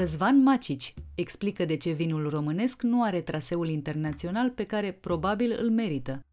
Răzvan Macici explică de ce vinul românesc nu are traseul internațional pe care probabil îl merită.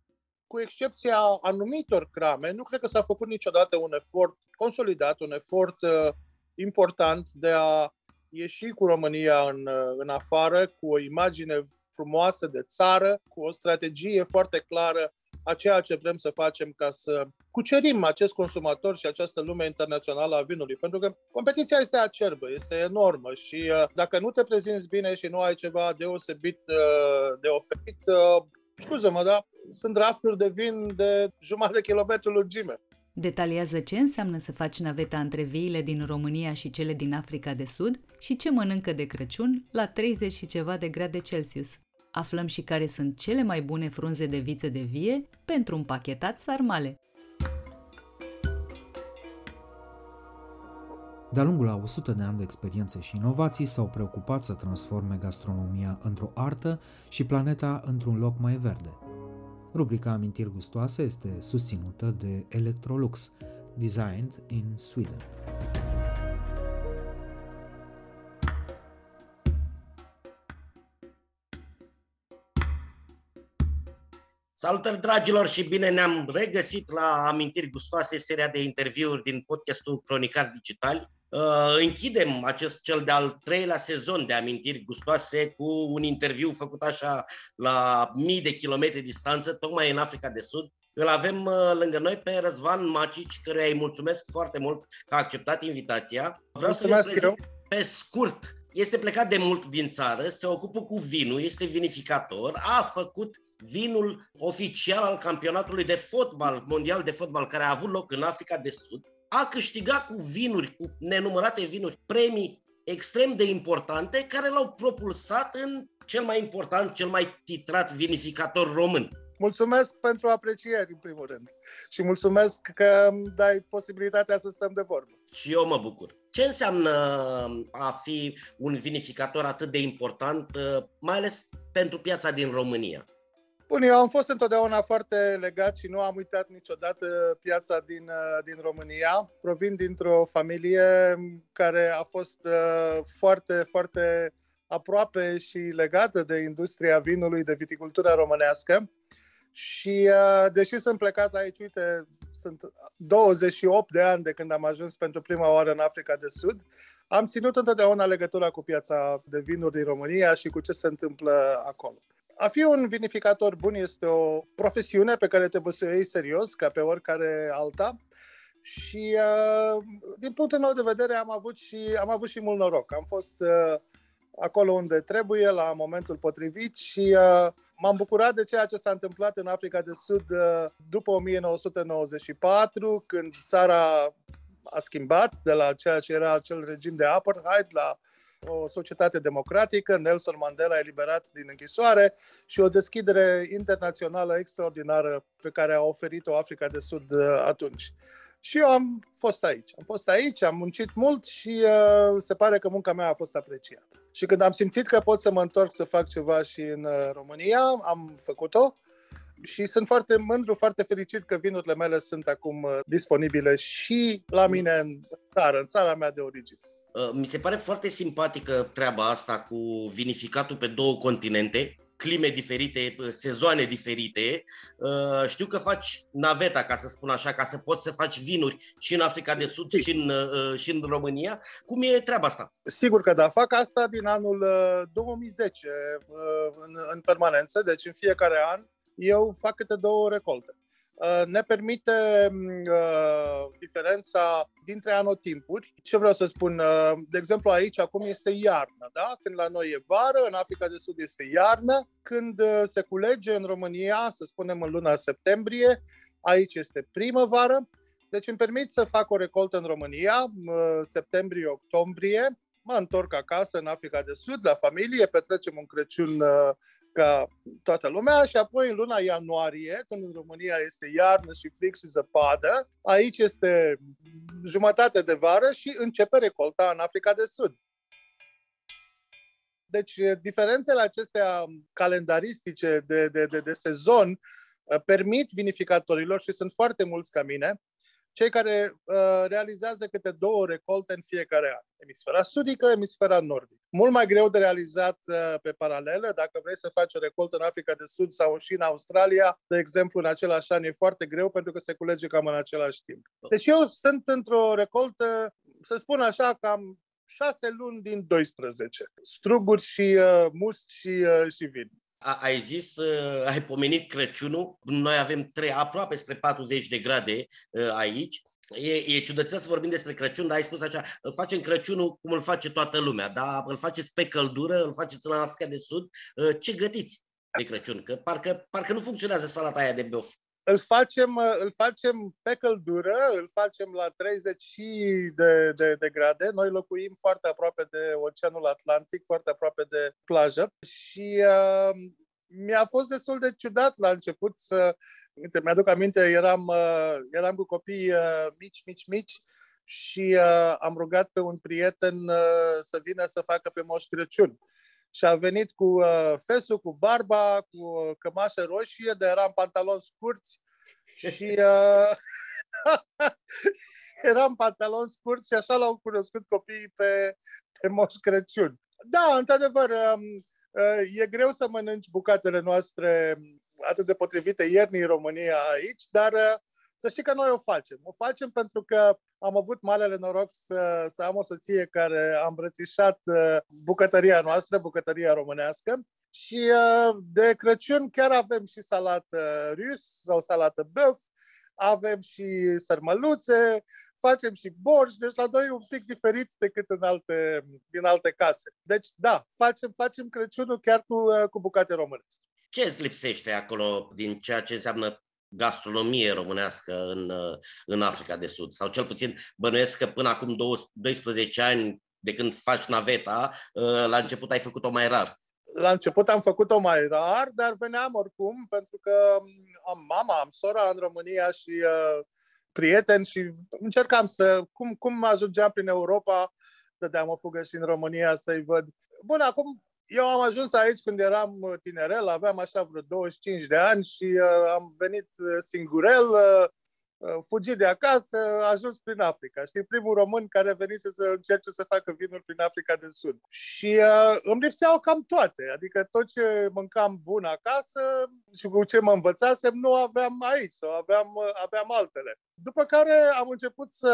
Cu excepția anumitor crame, nu cred că s-a făcut niciodată un efort consolidat, un efort uh, important de a ieși cu România în, uh, în afară, cu o imagine frumoasă de țară, cu o strategie foarte clară a ceea ce vrem să facem ca să cucerim acest consumator și această lume internațională a vinului. Pentru că competiția este acerbă, este enormă și uh, dacă nu te prezinți bine și nu ai ceva deosebit uh, de oferit, uh, scuză-mă, dar sunt rafturi de vin de jumătate de kilometru lungime. Detaliază ce înseamnă să faci naveta între viile din România și cele din Africa de Sud și ce mănâncă de Crăciun la 30 și ceva de grade Celsius. Aflăm și care sunt cele mai bune frunze de viță de vie pentru un pachetat sarmale. De-a lungul a 100 de ani de experiențe și inovații s-au preocupat să transforme gastronomia într-o artă și planeta într-un loc mai verde. Rubrica Amintiri gustoase este susținută de Electrolux, designed in Sweden. Salutări dragilor și bine ne-am regăsit la Amintiri Gustoase, seria de interviuri din podcastul Cronicar Digital. Uh, închidem acest cel de-al treilea sezon de Amintiri Gustoase cu un interviu făcut așa la mii de kilometri distanță, tocmai în Africa de Sud. Îl avem uh, lângă noi pe Răzvan Macici, căruia îi mulțumesc foarte mult că a acceptat invitația. Vreau Mulțumesc, să vă prezint pe scurt. Este plecat de mult din țară, se ocupă cu vinul, este vinificator, a făcut vinul oficial al campionatului de fotbal, mondial de fotbal, care a avut loc în Africa de Sud, a câștigat cu vinuri, cu nenumărate vinuri, premii extrem de importante care l-au propulsat în cel mai important, cel mai titrat vinificator român. Mulțumesc pentru aprecieri, în primul rând. Și mulțumesc că îmi dai posibilitatea să stăm de vorbă. Și eu mă bucur. Ce înseamnă a fi un vinificator atât de important, mai ales pentru piața din România? Bun, eu am fost întotdeauna foarte legat și nu am uitat niciodată piața din, uh, din România. Provin dintr-o familie care a fost uh, foarte, foarte aproape și legată de industria vinului, de viticultura românească. Și uh, deși sunt plecat aici, uite, sunt 28 de ani de când am ajuns pentru prima oară în Africa de Sud, am ținut întotdeauna legătura cu piața de vinuri din România și cu ce se întâmplă acolo. A fi un vinificator bun este o profesiune pe care trebuie să o iei serios, ca pe oricare alta. Și uh, din punctul meu de vedere am avut și, am avut și mult noroc. Am fost uh, acolo unde trebuie, la momentul potrivit și uh, m-am bucurat de ceea ce s-a întâmplat în Africa de Sud după 1994, când țara a schimbat de la ceea ce era acel regim de apartheid la o societate democratică, Nelson Mandela eliberat din închisoare și o deschidere internațională extraordinară pe care a oferit-o Africa de Sud uh, atunci. Și eu am fost aici. Am fost aici, am muncit mult și uh, se pare că munca mea a fost apreciată. Și când am simțit că pot să mă întorc să fac ceva și în uh, România, am făcut-o și sunt foarte mândru, foarte fericit că vinurile mele sunt acum uh, disponibile și la mine în țară, în țara mea de origine. Uh, mi se pare foarte simpatică treaba asta cu vinificatul pe două continente. clime diferite, sezoane diferite. Uh, știu că faci naveta, ca să spun așa, ca să poți să faci vinuri și în Africa de Sud și în, uh, și în România. Cum e treaba asta? Sigur că da, fac asta din anul 2010 în, în permanență, deci în fiecare an eu fac câte două recolte. Uh, ne permite mm, uh, diferența dintre anotimpuri. Ce vreau să spun? Uh, de exemplu, aici acum este iarnă, da? Când la noi e vară, în Africa de Sud este iarnă. Când se culege în România, să spunem în luna septembrie, aici este primăvară. Deci îmi permit să fac o recoltă în România, septembrie-octombrie, mă întorc acasă în Africa de Sud, la familie, petrecem un Crăciun ca toată lumea și apoi în luna ianuarie, când în România este iarnă și frig și zăpadă, aici este jumătate de vară și începe recolta în Africa de Sud. Deci, diferențele acestea calendaristice de, de, de, de sezon uh, permit vinificatorilor, și sunt foarte mulți ca mine, cei care uh, realizează câte două recolte în fiecare an. Emisfera sudică, emisfera nordică. Mult mai greu de realizat uh, pe paralelă. Dacă vrei să faci o recoltă în Africa de Sud sau și în Australia, de exemplu, în același an e foarte greu pentru că se culege cam în același timp. Deci eu sunt într-o recoltă, să spun așa, cam șase luni din 12. Struguri și uh, must și, uh, și vin ai zis, uh, ai pomenit Crăciunul, noi avem trei, aproape spre 40 de grade uh, aici. E, e ciudățel să vorbim despre Crăciun, dar ai spus așa, facem Crăciunul cum îl face toată lumea, dar îl faceți pe căldură, îl faceți în Africa de Sud. Uh, ce gătiți de Crăciun? Că parcă, parcă nu funcționează salata aia de beof îl facem, îl facem pe căldură, îl facem la 30 de, de, de grade. Noi locuim foarte aproape de Oceanul Atlantic, foarte aproape de plajă și uh, mi-a fost destul de ciudat la început să... Uite, mi-aduc aminte, eram, uh, eram cu copii uh, mici, mici, mici și uh, am rugat pe un prieten uh, să vină să facă pe Moș Crăciun și a venit cu uh, fesul, cu barba, cu uh, cămașă roșie, de eram pantaloni scurți și uh, eram pantaloni scurți și așa l-au cunoscut copiii pe, pe Moș Crăciun. Da, într-adevăr, um, uh, e greu să mănânci bucatele noastre atât de potrivite iernii în România aici, dar uh, să știi că noi o facem. O facem pentru că am avut marele noroc să, să am o soție care a îmbrățișat uh, bucătăria noastră, bucătăria românească. Și uh, de Crăciun chiar avem și salată rus sau salată băf, avem și sărmăluțe, facem și borș, deci la noi e un pic diferit decât în alte, din alte case. Deci da, facem, facem Crăciunul chiar cu, uh, cu bucate românești. Ce îți lipsește acolo din ceea ce înseamnă gastronomie românească în, în Africa de Sud. Sau cel puțin bănuiesc că până acum 12 ani de când faci naveta, la început ai făcut-o mai rar. La început am făcut-o mai rar, dar veneam oricum pentru că am mama, am sora în România și uh, prieteni și încercam să, cum, cum ajungeam prin Europa, dădeam o fugă și în România să-i văd. Bun, acum eu am ajuns aici când eram uh, tinerel, aveam așa vreo 25 de ani și uh, am venit uh, singurel, uh, uh, fugit de acasă, ajuns prin Africa. Știi, primul român care venise să încerce să facă vinuri prin Africa de Sud. Și uh, îmi lipseau cam toate, adică tot ce mâncam bun acasă și cu ce mă învățasem nu aveam aici sau aveam, uh, aveam altele. După care am început să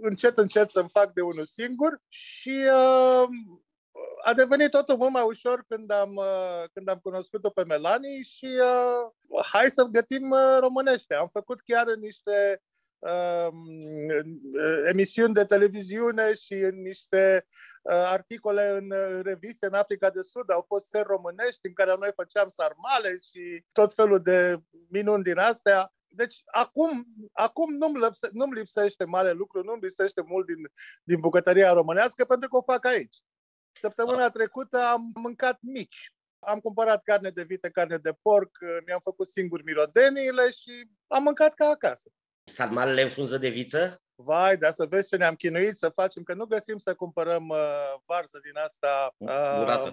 încet, încet să-mi fac de unul singur și uh, a devenit totul mult mai ușor când am, uh, când am cunoscut-o pe Melanie și uh, hai să gătim uh, românește. Am făcut chiar niște uh, emisiuni de televiziune și în niște uh, articole în uh, reviste în Africa de Sud. Au fost seri românești în care noi făceam sarmale și tot felul de minuni din astea. Deci acum, acum nu-mi, lipse, nu-mi lipsește mare lucru, nu-mi lipsește mult din, din bucătăria românească pentru că o fac aici. Săptămâna trecută am mâncat mici. Am cumpărat carne de vită, carne de porc, mi-am făcut singur mirodeniile și am mâncat ca acasă. Sarmalele în frunză de viță? Vai, dar să vezi ce ne-am chinuit să facem, că nu găsim să cumpărăm uh, varză din asta. Uh,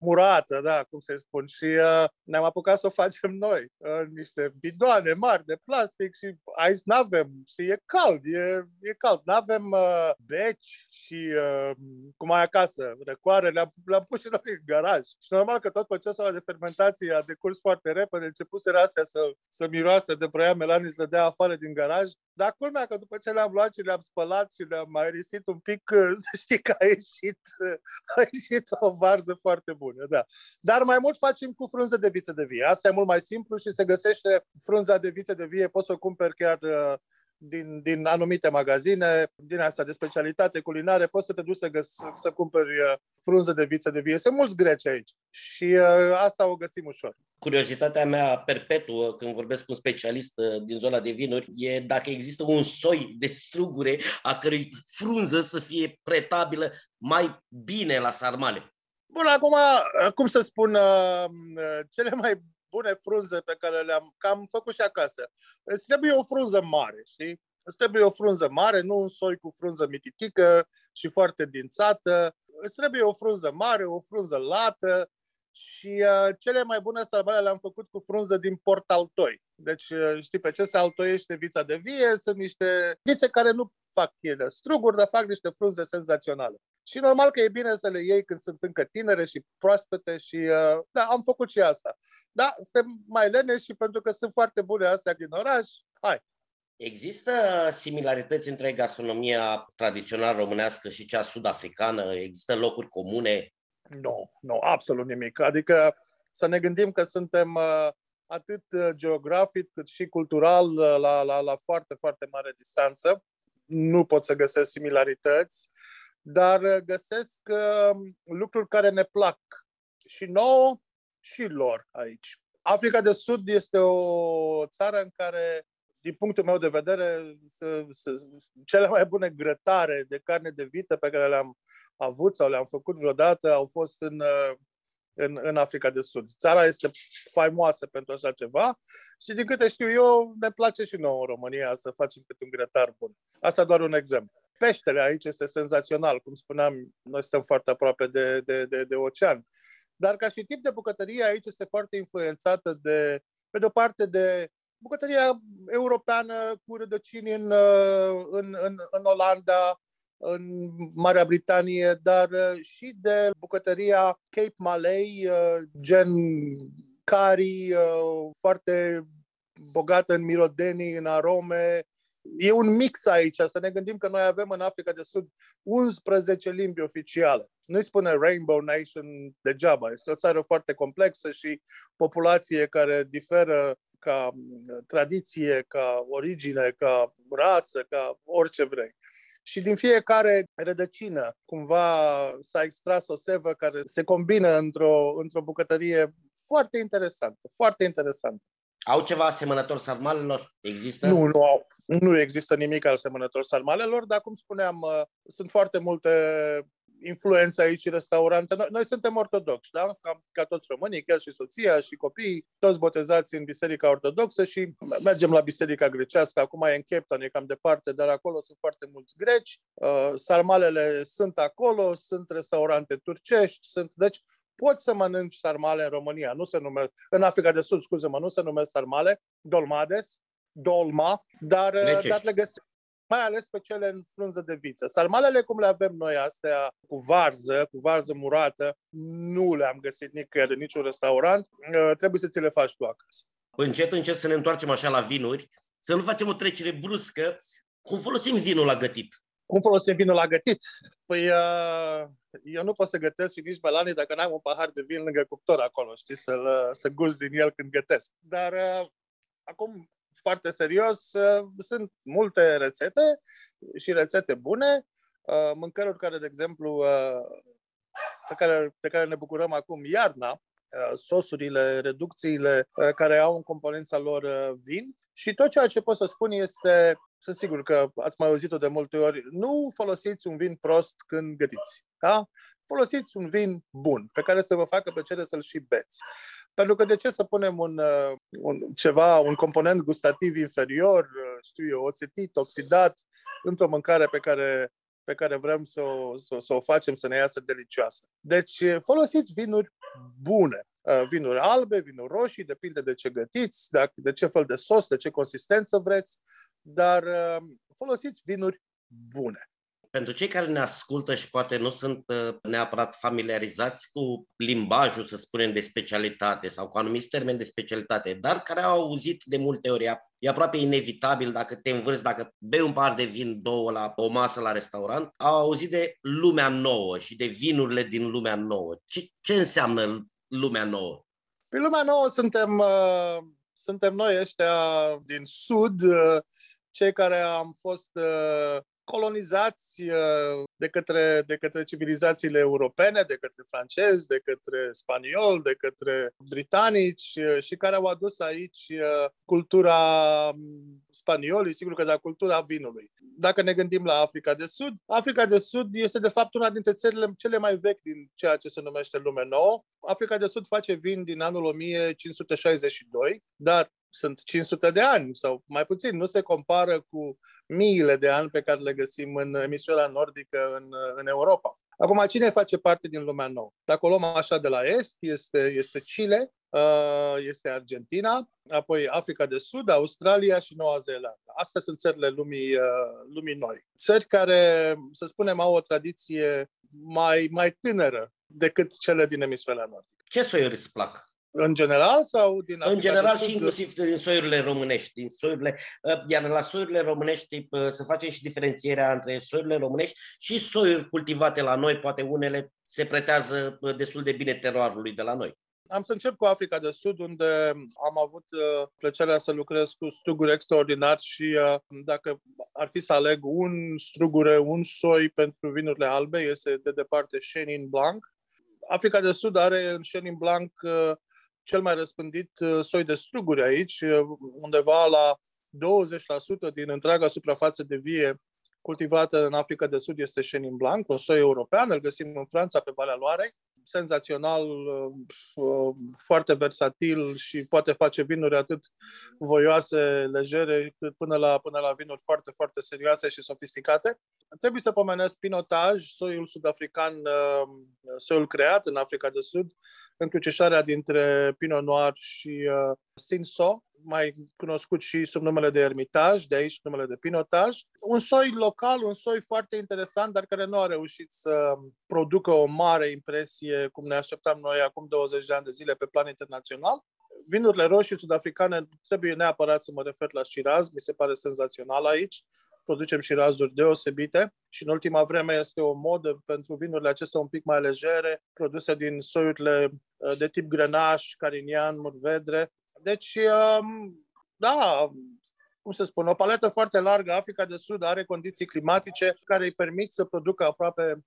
murată, da, cum se spun. Și uh, ne-am apucat să o facem noi, uh, niște bidoane mari de plastic și aici nu avem, și e cald, e, e cald. Nu avem uh, beci și uh, cum ai acasă, răcoare, le-am, le-am pus și noi în garaj. Și normal că tot procesul de fermentație a decurs foarte repede, începuseră astea să, să miroase de broia melanii, să le dea afară din garaj. Dar culmea că după ce le-am luat și le-am spălat și le-am mai risit un pic, să știi că a ieșit, a ieșit o varză foarte bună. Da. Dar mai mult facem cu frunză de viță de vie. Asta e mult mai simplu și se găsește frunza de viță de vie, poți să o cumperi chiar uh, din, din anumite magazine, din asta de specialitate culinare, poți să te duci să, găs, să cumperi uh, frunză de viță de vie. Sunt mulți greci aici și uh, asta o găsim ușor. Curiozitatea mea perpetuă când vorbesc cu un specialist uh, din zona de vinuri e dacă există un soi de strugure a cărui frunză să fie pretabilă mai bine la sarmale. Bun, acum, cum să spun, cele mai bune frunze pe care le-am cam făcut și acasă. Îți trebuie o frunză mare, știi? Îți trebuie o frunză mare, nu un soi cu frunză mititică și foarte dințată. Îți trebuie o frunză mare, o frunză lată și uh, cele mai bune salvare le-am făcut cu frunză din port altoi. Deci uh, știi pe ce se altoiește vița de vie? Sunt niște vițe care nu fac ele struguri, dar fac niște frunze senzaționale. Și normal că e bine să le iei când sunt încă tinere și proaspete și uh, da, am făcut și asta. Da, suntem mai lene și pentru că sunt foarte bune astea din oraș, hai. Există similarități între gastronomia tradițională românească și cea sud-africană? Există locuri comune? Nu, nu, absolut nimic. Adică să ne gândim că suntem uh, atât geografic cât și cultural uh, la, la, la foarte, foarte mare distanță. Nu pot să găsesc similarități dar uh, găsesc uh, lucruri care ne plac și nouă și lor aici. Africa de Sud este o țară în care, din punctul meu de vedere, se, se, cele mai bune grătare de carne de vită pe care le-am avut sau le-am făcut vreodată au fost în, uh, în, în Africa de Sud. Țara este faimoasă pentru așa ceva și din câte știu eu, ne place și nouă în România să facem câte un grătar bun. Asta doar un exemplu peștele aici este senzațional. Cum spuneam, noi suntem foarte aproape de, de, de, de ocean. Dar ca și tip de bucătărie aici este foarte influențată de, pe de o parte, de bucătăria europeană cu rădăcini în, în, în, în Olanda, în Marea Britanie, dar și de bucătăria Cape Malay, gen curry, foarte bogată în mirodenii, în arome, E un mix aici, să ne gândim că noi avem în Africa de Sud 11 limbi oficiale. Nu-i spune Rainbow Nation degeaba. Este o țară foarte complexă și populație care diferă ca tradiție, ca origine, ca rasă, ca orice vrei. Și din fiecare rădăcină, cumva s-a extras o sevă care se combină într-o, într-o bucătărie foarte interesantă, foarte interesantă. Au ceva asemănător sarmalelor? Există? Nu, nu au. Nu există nimic asemănător sarmalelor, dar cum spuneam, uh, sunt foarte multe influență aici restaurante. Noi, noi suntem ortodoxi, da? Ca, ca toți românii, chiar și soția și copiii, toți botezați în Biserica Ortodoxă și mergem la Biserica Grecească. Acum e în Cape Town, e cam departe, dar acolo sunt foarte mulți greci. Uh, sarmalele sunt acolo, sunt restaurante turcești, sunt... Deci poți să mănânci sarmale în România, nu se numesc, în Africa de Sud, scuze-mă, nu se numesc sarmale, dolmades, dolma, dar, dar le găsim mai ales pe cele în frunză de viță. Sarmalele cum le avem noi astea, cu varză, cu varză murată, nu le-am găsit nicăieri în niciun restaurant. Uh, trebuie să ți le faci tu acasă. Încet, încet să ne întoarcem așa la vinuri, să nu facem o trecere bruscă. Cum folosim vinul la gătit? Cum folosim vinul la gătit? Păi uh, eu nu pot să gătesc și nici melanii dacă n-am un pahar de vin lângă cuptor acolo, știi, să să gust din el când gătesc. Dar uh, acum foarte serios, uh, sunt multe rețete și rețete bune, uh, mâncăruri care, de exemplu, uh, pe care, de care ne bucurăm acum iarna, sosurile, reducțiile care au în componența lor vin și tot ceea ce pot să spun este, sunt sigur că ați mai auzit-o de multe ori, nu folosiți un vin prost când gătiți. Da? Folosiți un vin bun, pe care să vă facă plăcere să-l și beți. Pentru că de ce să punem un, uh, un ceva, un component gustativ inferior, uh, știu eu, oțetit, oxidat, într-o mâncare pe care pe care vrem să o, să, să o facem să ne iasă delicioasă. Deci folosiți vinuri bune. Vinuri albe, vinuri roșii, depinde de ce gătiți, de ce fel de sos, de ce consistență vreți, dar folosiți vinuri bune. Pentru cei care ne ascultă și poate nu sunt uh, neapărat familiarizați cu limbajul, să spunem, de specialitate sau cu anumiți termeni de specialitate, dar care au auzit de multe ori, e aproape inevitabil dacă te învârți, dacă bei un par de vin, două la o masă la restaurant, au auzit de lumea nouă și de vinurile din lumea nouă. Ce, ce înseamnă lumea nouă? Pe lumea nouă suntem, uh, suntem noi ăștia din sud, uh, cei care am fost uh, colonizați uh, de către, de către civilizațiile europene, de către francezi, de către spanioli, de către britanici uh, și care au adus aici uh, cultura um, spaniolii, sigur că da, cultura vinului. Dacă ne gândim la Africa de Sud, Africa de Sud este de fapt una dintre țările cele mai vechi din ceea ce se numește lume nouă. Africa de Sud face vin din anul 1562, dar sunt 500 de ani sau mai puțin, nu se compară cu miile de ani pe care le găsim în emisfera nordică în, în Europa. Acum, cine face parte din lumea nouă? Dacă o luăm așa de la est, este, este Chile, uh, este Argentina, apoi Africa de Sud, Australia și Noua Zeelandă. Astea sunt țările lumii, uh, lumii noi. Țări care, să spunem, au o tradiție mai, mai tânără decât cele din emisfera nordică. Ce soiuri îți plac? În general sau din Africa În general și inclusiv din soiurile românești. Din soiurile, ă, iar la soiurile românești ă, să facem și diferențierea între soiurile românești și soiuri cultivate la noi, poate unele se pretează ă, destul de bine teroarului de la noi. Am să încep cu Africa de Sud, unde am avut plăcerea să lucrez cu struguri extraordinari și dacă ar fi să aleg un strugure, un soi pentru vinurile albe, este de departe Chenin Blanc. Africa de Sud are în Chenin Blanc cel mai răspândit uh, soi de struguri aici, uh, undeva la 20% din întreaga suprafață de vie cultivată în Africa de Sud este Chenin Blanc, un soi european, îl găsim în Franța pe Valea Loarei, senzațional, uh, foarte versatil și poate face vinuri atât voioase, legere, cât până la, până la vinuri foarte, foarte serioase și sofisticate. Trebuie să pomenesc Pinotaj, soiul sud-african, soiul creat în Africa de Sud, încrucișarea dintre Pinot Noir și uh, Sinso, mai cunoscut și sub numele de Ermitaj, de aici numele de Pinotaj. Un soi local, un soi foarte interesant, dar care nu a reușit să producă o mare impresie, cum ne așteptam noi acum 20 de ani de zile pe plan internațional. Vinurile roșii sud-africane trebuie neapărat să mă refer la Shiraz, mi se pare senzațional aici producem și razuri deosebite și în ultima vreme este o modă pentru vinurile acestea un pic mai legere, produse din soiurile uh, de tip grenaș, carinian, murvedre. Deci, um, da, cum să spun, o paletă foarte largă. Africa de Sud are condiții climatice care îi permit să producă aproape,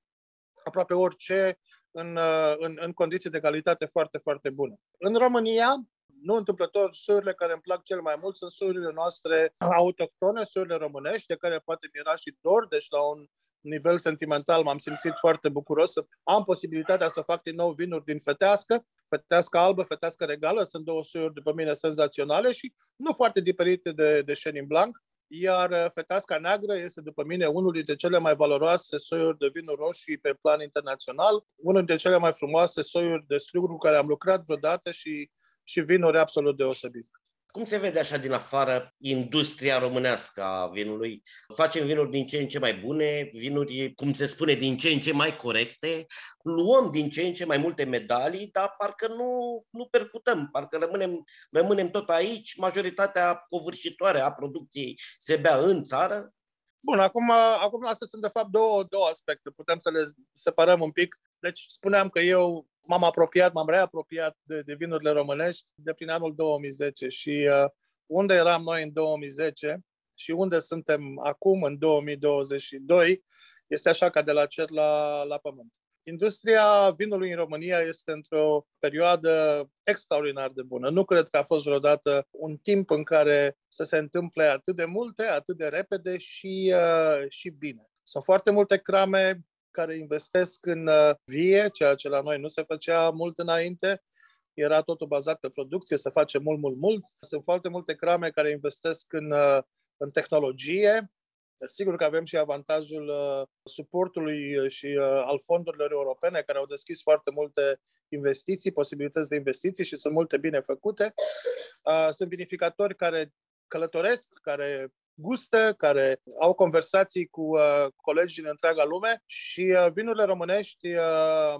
aproape orice în, uh, în, în condiții de calitate foarte, foarte bune. În România, nu întâmplător, soiurile care îmi plac cel mai mult sunt soiurile noastre autohtone, soiurile românești, de care poate mi-era și dor, deci la un nivel sentimental m-am simțit foarte bucuros să am posibilitatea să fac din nou vinuri din fetească, fetească albă, fetească regală, sunt două soiuri după mine senzaționale și nu foarte diferite de, de Chenin Blanc, iar uh, feteasca neagră este, după mine, unul dintre cele mai valoroase soiuri de vinuri roșii pe plan internațional, unul dintre cele mai frumoase soiuri de struguri cu care am lucrat vreodată și și vinuri absolut deosebit. Cum se vede așa din afară industria românească a vinului? Facem vinuri din ce în ce mai bune, vinuri, cum se spune, din ce în ce mai corecte, luăm din ce în ce mai multe medalii, dar parcă nu, nu percutăm, parcă rămânem, rămânem tot aici, majoritatea covârșitoare a producției se bea în țară. Bun, acum, acum astea sunt de fapt două, două aspecte, putem să le separăm un pic. Deci spuneam că eu m-am apropiat, m-am reapropiat de, de vinurile românești de prin anul 2010 și uh, unde eram noi în 2010 și unde suntem acum în 2022 este așa ca de la cer la, la pământ. Industria vinului în România este într-o perioadă extraordinar de bună. Nu cred că a fost vreodată un timp în care să se întâmple atât de multe, atât de repede și, uh, și bine. Sunt foarte multe crame care investesc în uh, vie, ceea ce la noi nu se făcea mult înainte. Era totul bazat pe producție, se face mult, mult, mult. Sunt foarte multe crame care investesc în, uh, în tehnologie, Sigur că avem și avantajul uh, suportului și uh, al fondurilor europene care au deschis foarte multe investiții, posibilități de investiții și sunt multe bine făcute. Uh, sunt vinificatori care călătoresc, care gustă, care au conversații cu uh, colegi din întreaga lume și uh, vinurile românești uh,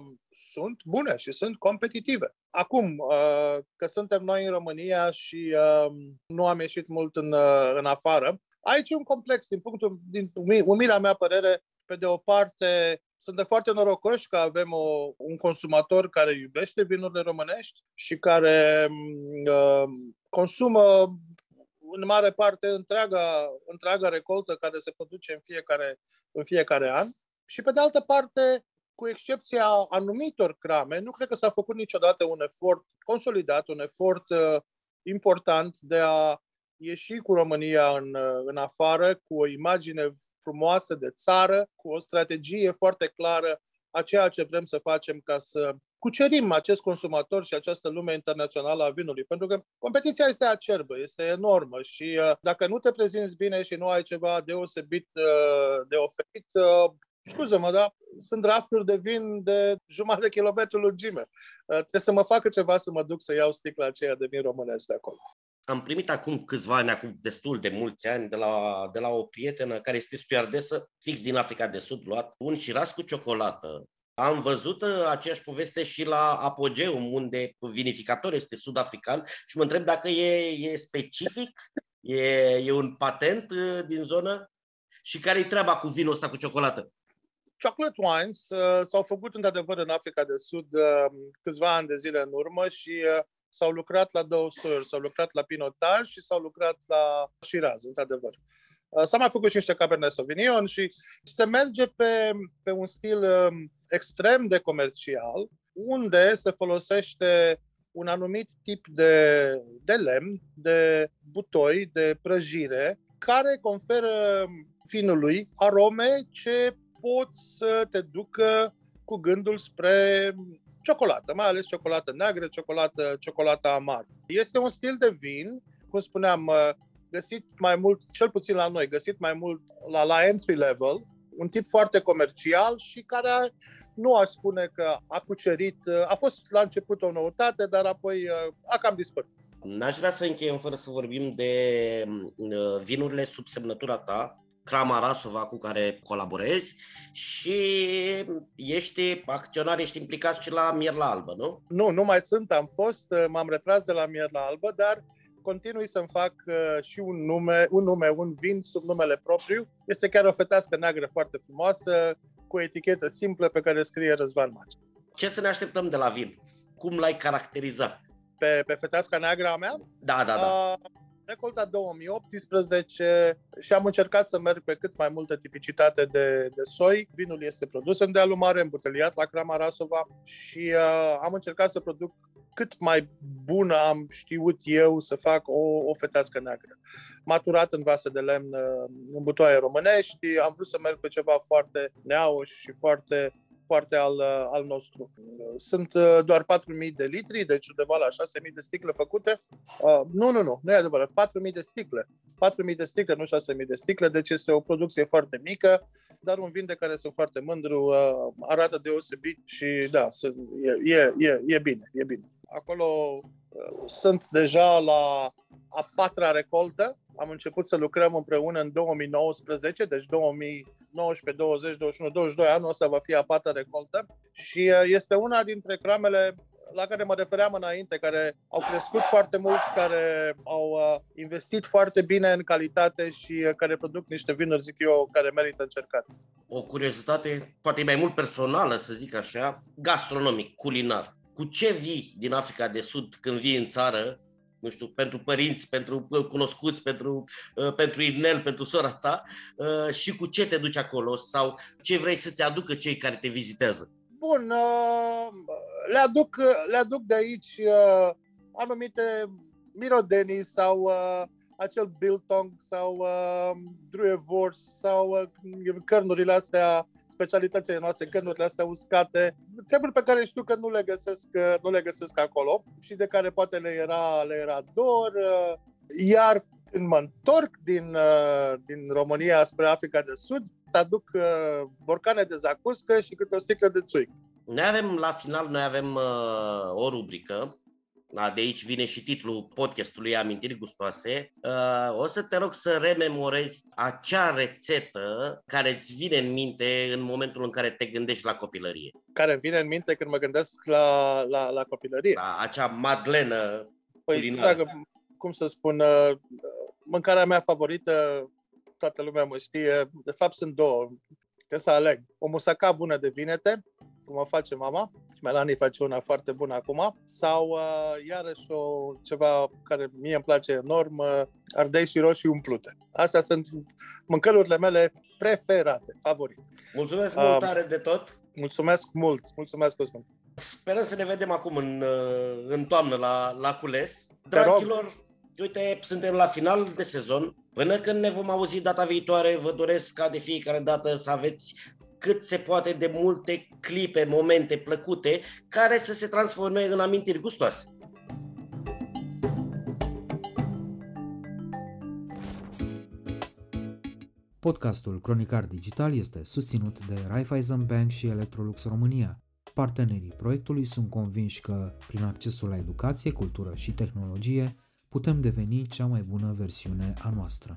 sunt bune și sunt competitive. Acum, uh, că suntem noi în România și uh, nu am ieșit mult în, uh, în afară, aici e un complex, din punctul, din umila mea părere, pe de o parte, sunt de foarte norocoși că avem o, un consumator care iubește vinurile românești și care uh, consumă în mare parte întreaga, întreaga recoltă care se produce în fiecare, în fiecare an. Și pe de altă parte, cu excepția anumitor crame, nu cred că s-a făcut niciodată un efort consolidat, un efort uh, important de a ieși cu România în, uh, în afară, cu o imagine frumoasă de țară, cu o strategie foarte clară a ceea ce vrem să facem ca să cucerim acest consumator și această lume internațională a vinului. Pentru că competiția este acerbă, este enormă și uh, dacă nu te prezinți bine și nu ai ceva deosebit uh, de oferit, uh, scuză-mă, dar sunt rafturi de vin de jumătate de kilometru lungime. Trebuie să mă facă ceva să mă duc să iau sticla aceea de vin românesc de acolo. Am primit acum câțiva ani, acum destul de mulți ani, de la, de la o prietenă care este stewardesă, fix din Africa de Sud, luat un șiras cu ciocolată am văzut uh, aceeași poveste și la Apogeum, unde vinificator este sud-african și mă întreb dacă e, e specific, e, e un patent uh, din zonă și care e treaba cu vinul ăsta cu ciocolată? Chocolate wines uh, s-au făcut într-adevăr în Africa de Sud uh, câțiva ani de zile în urmă și uh, s-au lucrat la două suri, s-au lucrat la pinotaj și s-au lucrat la Shiraz, într-adevăr. Uh, s-a mai făcut și niște Cabernet Sauvignon și se merge pe, pe un stil um, extrem de comercial, unde se folosește un anumit tip de, de lemn, de butoi, de prăjire, care conferă vinului arome ce pot să te ducă cu gândul spre ciocolată, mai ales ciocolată neagră, ciocolată, ciocolată amară. Este un stil de vin, cum spuneam, uh, găsit mai mult, cel puțin la noi, găsit mai mult la, la entry level, un tip foarte comercial și care nu aș spune că a cucerit, a fost la început o noutate, dar apoi uh, a cam dispărut. N-aș vrea să încheiem fără să vorbim de uh, vinurile sub semnătura ta, Crama Rasova cu care colaborezi și ești acționar, ești implicat și la Mierla Albă, nu? Nu, nu mai sunt, am fost, uh, m-am retras de la Mierla Albă, dar continui să-mi fac uh, și un nume, un nume, un vin sub numele propriu. Este chiar o fetească neagră foarte frumoasă, cu o etichetă simplă pe care scrie Răzvan Maci. Ce să ne așteptăm de la vin? Cum l-ai caracterizat? Pe, pe feteasca neagră a mea? Da, da, da. Uh, recolta 2018 și am încercat să merg pe cât mai multă tipicitate de, de soi. Vinul este produs în dealul mare, îmbuteliat la Crama Rasova și uh, am încercat să produc cât mai bună am știut eu să fac o, o fetească neagră. Maturat în vase de lemn uh, în butoaie românești, am vrut să merg pe ceva foarte neauș și foarte foarte al, uh, al nostru. Sunt uh, doar 4.000 de litri, deci undeva la 6.000 de sticle făcute. Uh, nu, nu, nu, nu e adevărat. 4.000 de sticle. 4.000 de sticle, nu 6.000 de sticle, deci este o producție foarte mică, dar un vin de care sunt foarte mândru, uh, arată deosebit și da, e, e, e, e bine, e bine. Acolo uh, sunt deja la a patra recoltă. Am început să lucrăm împreună în 2019, deci 2019, 20, 21, 22 anul ăsta va fi a patra recoltă și uh, este una dintre cramele la care mă refeream înainte, care au crescut foarte mult, care au uh, investit foarte bine în calitate și care produc niște vinuri, zic eu, care merită încercat. O curiozitate, poate mai mult personală, să zic așa, gastronomic, culinar cu ce vii din Africa de Sud când vii în țară, nu știu, pentru părinți, pentru uh, cunoscuți, pentru, uh, pentru Inel, pentru sora ta uh, și cu ce te duci acolo sau ce vrei să-ți aducă cei care te vizitează? Bun, le aduc, le aduc de aici anumite mirodenii sau acel biltong sau uh, druevors sau uh, cărnurile astea specialitățile noastre, cărnurile astea uscate, treburi pe care știu că nu le găsesc, nu le găsesc acolo și de care poate le era, le era dor. Iar Când mă întorc din, uh, din România spre Africa de Sud, aduc uh, borcane de zacuscă și câte o sticlă de țuic. Noi avem, la final, noi avem uh, o rubrică da, de aici vine și titlul podcastului Amintiri gustoase. Uh, o să te rog să rememorezi acea rețetă care îți vine în minte în momentul în care te gândești la copilărie. Care vine în minte când mă gândesc la, la, la copilărie? Da, acea madlenă Păi, culinară. dacă, cum să spun, uh, mâncarea mea favorită, toată lumea mă știe, de fapt sunt două, trebuie să aleg. O musaca bună de vinete, cum o face mama, Melanie face una foarte bună acum, sau uh, iarăși o, ceva care mie îmi place enorm, uh, ardei și roșii umplute. Astea sunt mâncărurile mele preferate, favorite. Mulțumesc Uh, mult tare de tot! Mulțumesc mult! Mulțumesc, Cosmin! Sperăm să ne vedem acum în, uh, în toamnă la, la cules. Te rog. Dragilor, uite, suntem la final de sezon. Până când ne vom auzi data viitoare, vă doresc ca de fiecare dată să aveți cât se poate de multe clipe, momente plăcute, care să se transforme în amintiri gustoase. Podcastul Cronicar Digital este susținut de Raiffeisen Bank și Electrolux România. Partenerii proiectului sunt convinși că, prin accesul la educație, cultură și tehnologie, putem deveni cea mai bună versiune a noastră.